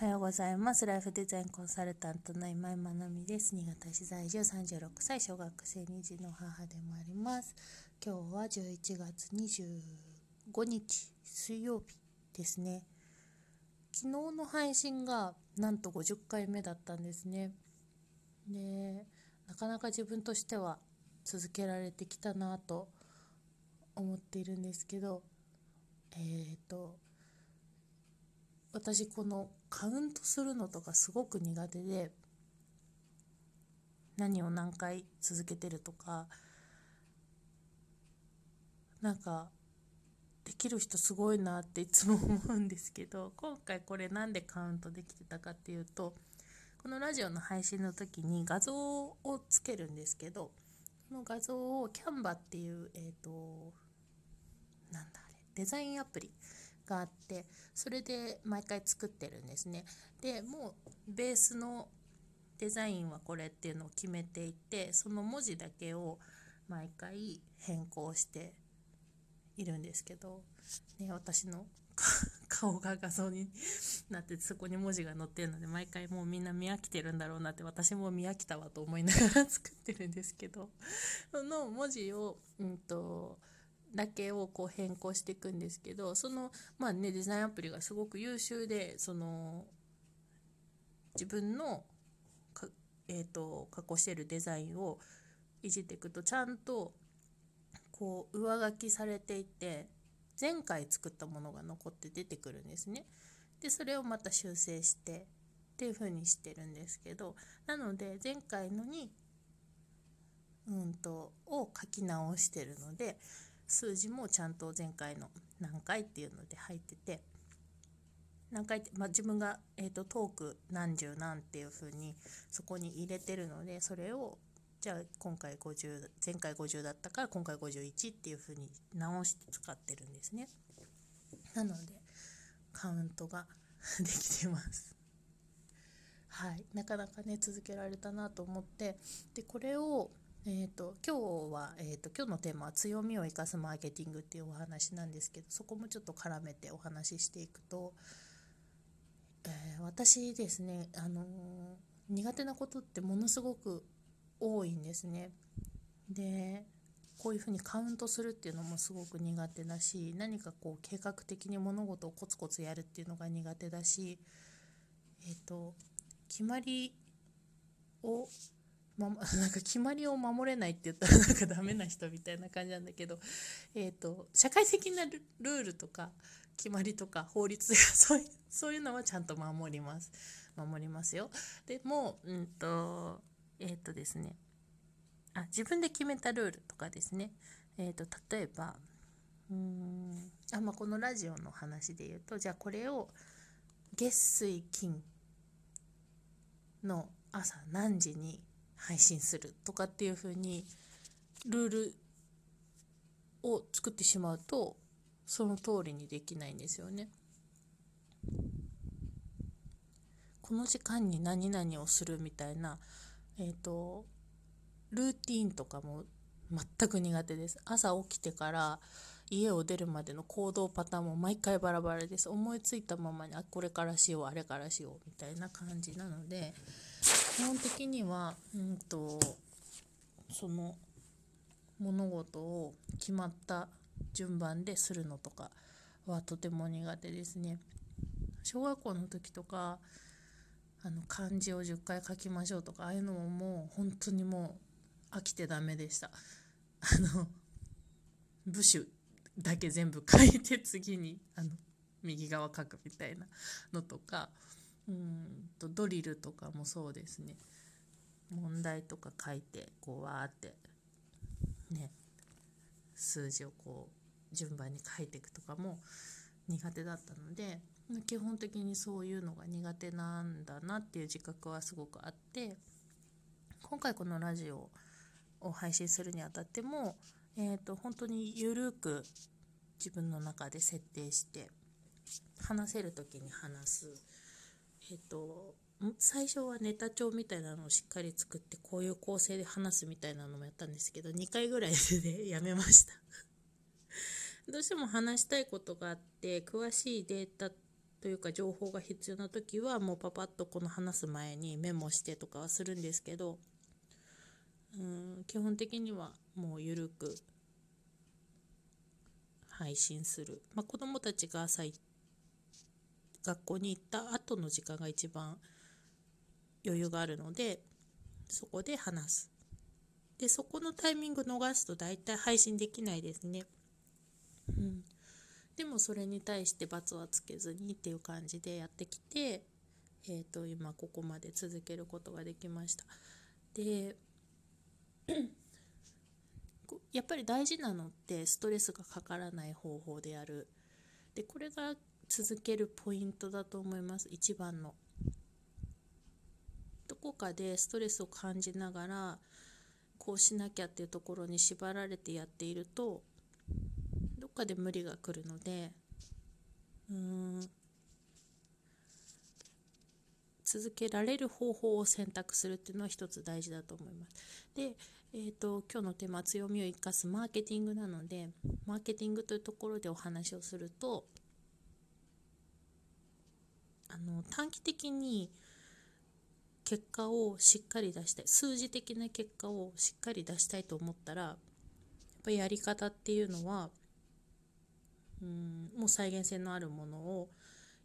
おはようございます。ライフデザインコンサルタントの今井まなみです。新潟市在住36歳、小学生2児の母でもあります。今日は11月25日、水曜日ですね。昨日の配信がなんと50回目だったんですね。で、なかなか自分としては続けられてきたなと思っているんですけど、えっ、ー、と、私このカウントするのとかすごく苦手で何を何回続けてるとかなんかできる人すごいなっていつも思うんですけど 今回これなんでカウントできてたかっていうとこのラジオの配信の時に画像をつけるんですけどその画像をキャンバっていうえっ、ー、となんだあれデザインアプリがあってそれで毎回作ってるんですね。でもうベースのデザインはこれっていうのを決めていてその文字だけを毎回変更しているんですけど、ね、私の 顔が画像になってそこに文字が載ってるので毎回もうみんな見飽きてるんだろうなって私も見飽きたわと思いながら作ってるんですけどその文字を、うんとだけをこう変更していくんですけどそのまあねデザインアプリがすごく優秀でその自分のか、えーと、加工してるデザインをいじっていくとちゃんとこう上書きされていて前回作ったものが残って出てくるんですね。でそれをまた修正してっていう風にしてるんですけどなので前回のにうんとを書き直してるので数字もちゃんと前回の何回っていうので入ってて何回って、まあ、自分が、えーと、トーク何十何っていう風にそこに入れてるのでそれをじゃあ今回50前回50だったから今回51っていう風に直して使ってるんですね。なのでカウントが できてます。はい。なかなかね続けられたなと思ってでこれをえーと、今日は、えーと、今日のテーマは強みを生かすマーケティングっていうお話なんですけどそこもちょっと絡めてお話ししていくと、えー、私ですね、あのー、苦手なことってものすごく多いんですね。でこういうふうにカウントするっていうのもすごく苦手だし何かこう計画的に物事をコツコツやるっていうのが苦手だし、えーと決まりをま、なんか決まりを守れないって言ったらなんかダメな人みたいな感じなんだけど、えーと、社会的なルールとか決まりとか法律が そういうそういうのはちゃんと守ります。守りますよ。でもうんとえっ、ー、とですね。あ自分で決めたルールとかですね。えっ、ー、と例えばうんあ、まあ、このラジオの話で言うとじゃあこれを月水金の朝何時に配信するとかっていう風にルールを作ってしまうとその通りにできないんですよね。この時間に何々をするみたいな、えーと、ルーティンとかも全く苦手です。朝起きてから家を出るまでの行動パターンも毎回バラバラです。思いついたままにあこれからしようあれからしようみたいな感じなので基本的には、うんと、その物事を決まった順番でするのとかはとても苦手ですね。小学校の時とかあの漢字を10回書きましょうとかああいうのももう本当にもう飽きてダメでした。あの部首だけ全部書いて次にあの右側書くみたいなのとかうんとドリルとかもそうですね。問題とか書いてこうわーってね数字をこう順番に書いていくとかも苦手だったので基本的にそういうのが苦手なんだなっていう自覚はすごくあって今回このラジオを配信するにあたっても、えーと、本当にゆるく自分の中で設定して話せる時に話す。えっと最初はネタ帳みたいなのをしっかり作ってこういう構成で話すみたいなのもやったんですけど2回ぐらいでね やめました。どうしても話したいことがあって詳しいデータというか情報が必要な時はもうパパッとこの話す前にメモしてとかはするんですけどうん基本的にはもう緩く配信する、まあ、子どもたちが朝行っ学校に行った後の時間が一番余裕があるのでそこで話す。でそこのタイミング逃すと大体配信できないですね。うん。でもそれに対して罰はつけずにっていう感じでやってきて、えー、と今ここまで続けることができました。でやっぱり大事なのってストレスがかからない方法である。でこれが続けるポイントだと思います。一番の。どこかでストレスを感じながらこうしなきゃっていうところに縛られてやっているとどっかで無理が来るのでうん。続けられる方法を選択するっていうのは一つ大事だと思います。で、えーと、今日のテーマ強みを生かすマーケティングなのでマーケティングというところでお話をするとあの短期的に結果をしっかり出したい数字的な結果をしっかり出したいと思ったらやっぱりやり方っていうのはうんもう再現性のあるものを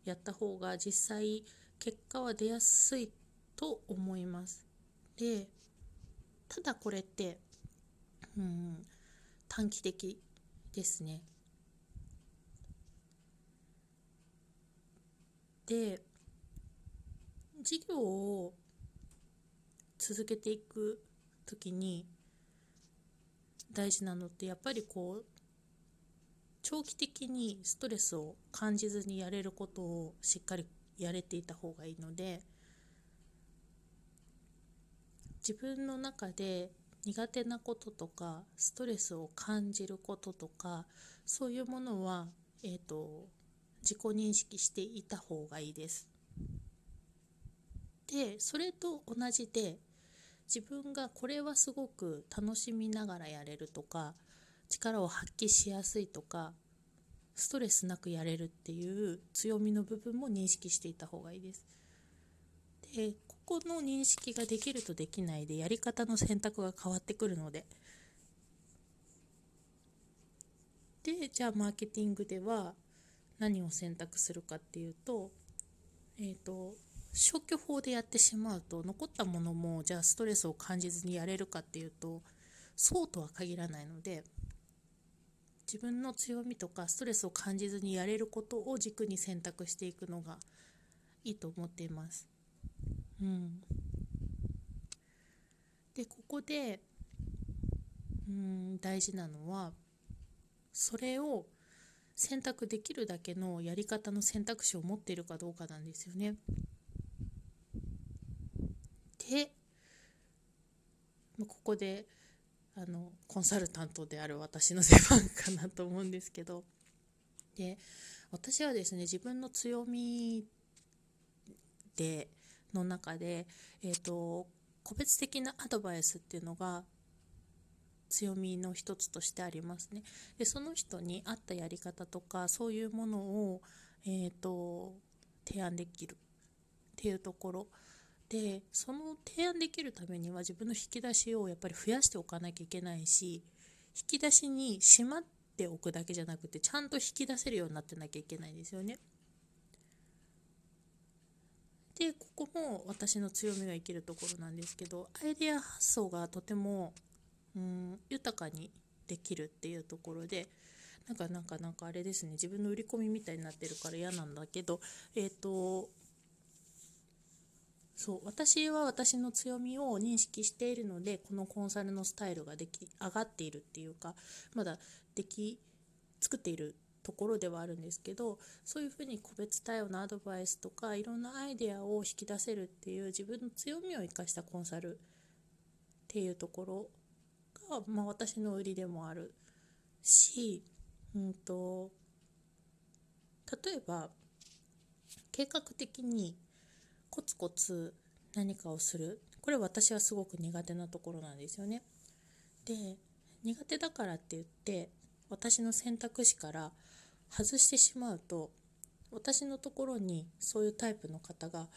やった方が実際結果は出やすいと思います。でただこれってうん短期的ですね。で事業を続けていく時に大事なのってやっぱりこう長期的にストレスを感じずにやれることをしっかりやれていた方がいいので自分の中で苦手なこととかストレスを感じることとかそういうものは、えーと、自己認識していた方がいいです。でそれと同じで自分がこれはすごく楽しみながらやれるとか力を発揮しやすいとかストレスなくやれるっていう強みの部分も認識していた方がいいです。でここの認識ができるとできないでやり方の選択が変わってくるのででじゃあマーケティングでは何を選択するかっていうとえっ、ー、と消去法でやってしまうと残ったものもじゃあストレスを感じずにやれるかっていうとそうとは限らないので自分の強みとかストレスを感じずにやれることを軸に選択していくのがいいと思っています。うん、でここでうん大事なのはそれを選択できるだけのやり方の選択肢を持っているかどうかなんですよね。でここであのコンサルタントである私の出番かなと思うんですけどで私はですね自分の強みでの中で、えーと、個別的なアドバイスっていうのが強みの一つとしてありますね。でその人に合ったやり方とかそういうものを、えーと提案できるっていうところでその提案できるためには自分の引き出しをやっぱり増やしておかなきゃいけないし引き出しにしまっておくだけじゃなくてちゃんと引き出せるようになってなきゃいけないんですよね。でここも私の強みが生きるところなんですけどアイデア発想がとてもうん豊かにできるっていうところでなんかなんかなんかあれですね自分の売り込みみたいになってるから嫌なんだけどえっ、ー、とそう私は私の強みを認識しているのでこのコンサルのスタイルができ上がっているっていうかまだでき作っているところではあるんですけどそういうふうに個別対応のアドバイスとかいろんなアイデアを引き出せるっていう自分の強みを生かしたコンサルっていうところが、まあ、私の売りでもあるし、うんと例えば計画的にコツコツ何かをするこれ私はすごく苦手なところなんですよね。で苦手だからって言って私の選択肢から外してしまうと私のところにそういうタイプの方が、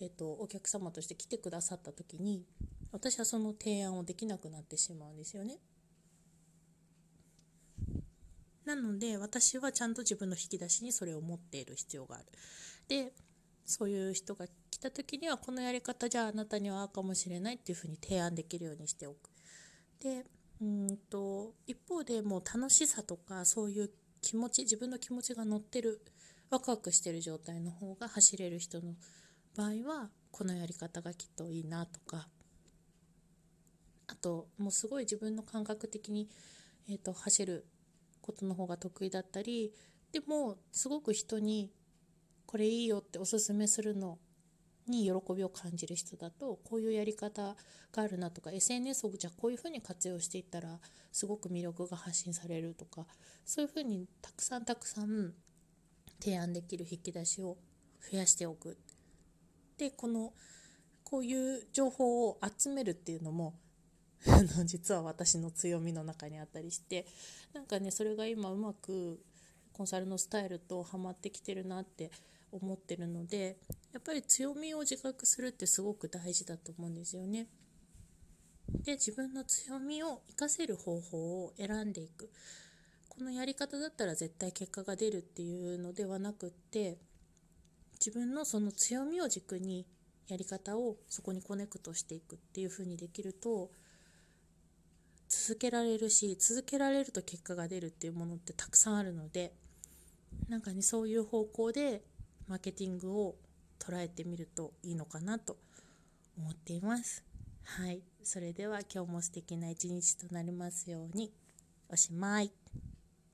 えーと、お客様として来てくださった時に私はその提案をできなくなってしまうんですよね。なので私はちゃんと自分の引き出しにそれを持っている必要がある。でそういう人が来た時にはこのやり方じゃああなたにはあかもしれないっていうふうに提案できるようにしておく。でうんと一方でもう楽しさとかそういう気持ち自分の気持ちが乗ってるワクワクしてる状態の方が走れる人の場合はこのやり方がきっといいなとかあともうすごい自分の感覚的に、えーと、走ることの方が得意だったりでもすごく人にこれいいよっておすすめするのに喜びを感じる人だとこういうやり方があるなとか SNS をじゃあこういうふうに活用していったらすごく魅力が発信されるとかそういうふうにたくさんたくさん提案できる引き出しを増やしておく。でこのこういう情報を集めるっていうのも 実は私の強みの中にあったりしてなんかねそれが今うまくコンサルのスタイルとハマってきてるなって思ってるのでやっぱり強みを自覚するってすごく大事だと思うんですよね。で自分の強みを活かせる方法を選んでいくこのやり方だったら絶対結果が出るっていうのではなくって自分のその強みを軸にやり方をそこにコネクトしていくっていう風にできると続けられるし続けられると結果が出るっていうものってたくさんあるのでなんかねそういう方向でマーケティングを捉えてみるといいのかなと思っています。はい、それでは今日も素敵な一日となりますように。おしまい。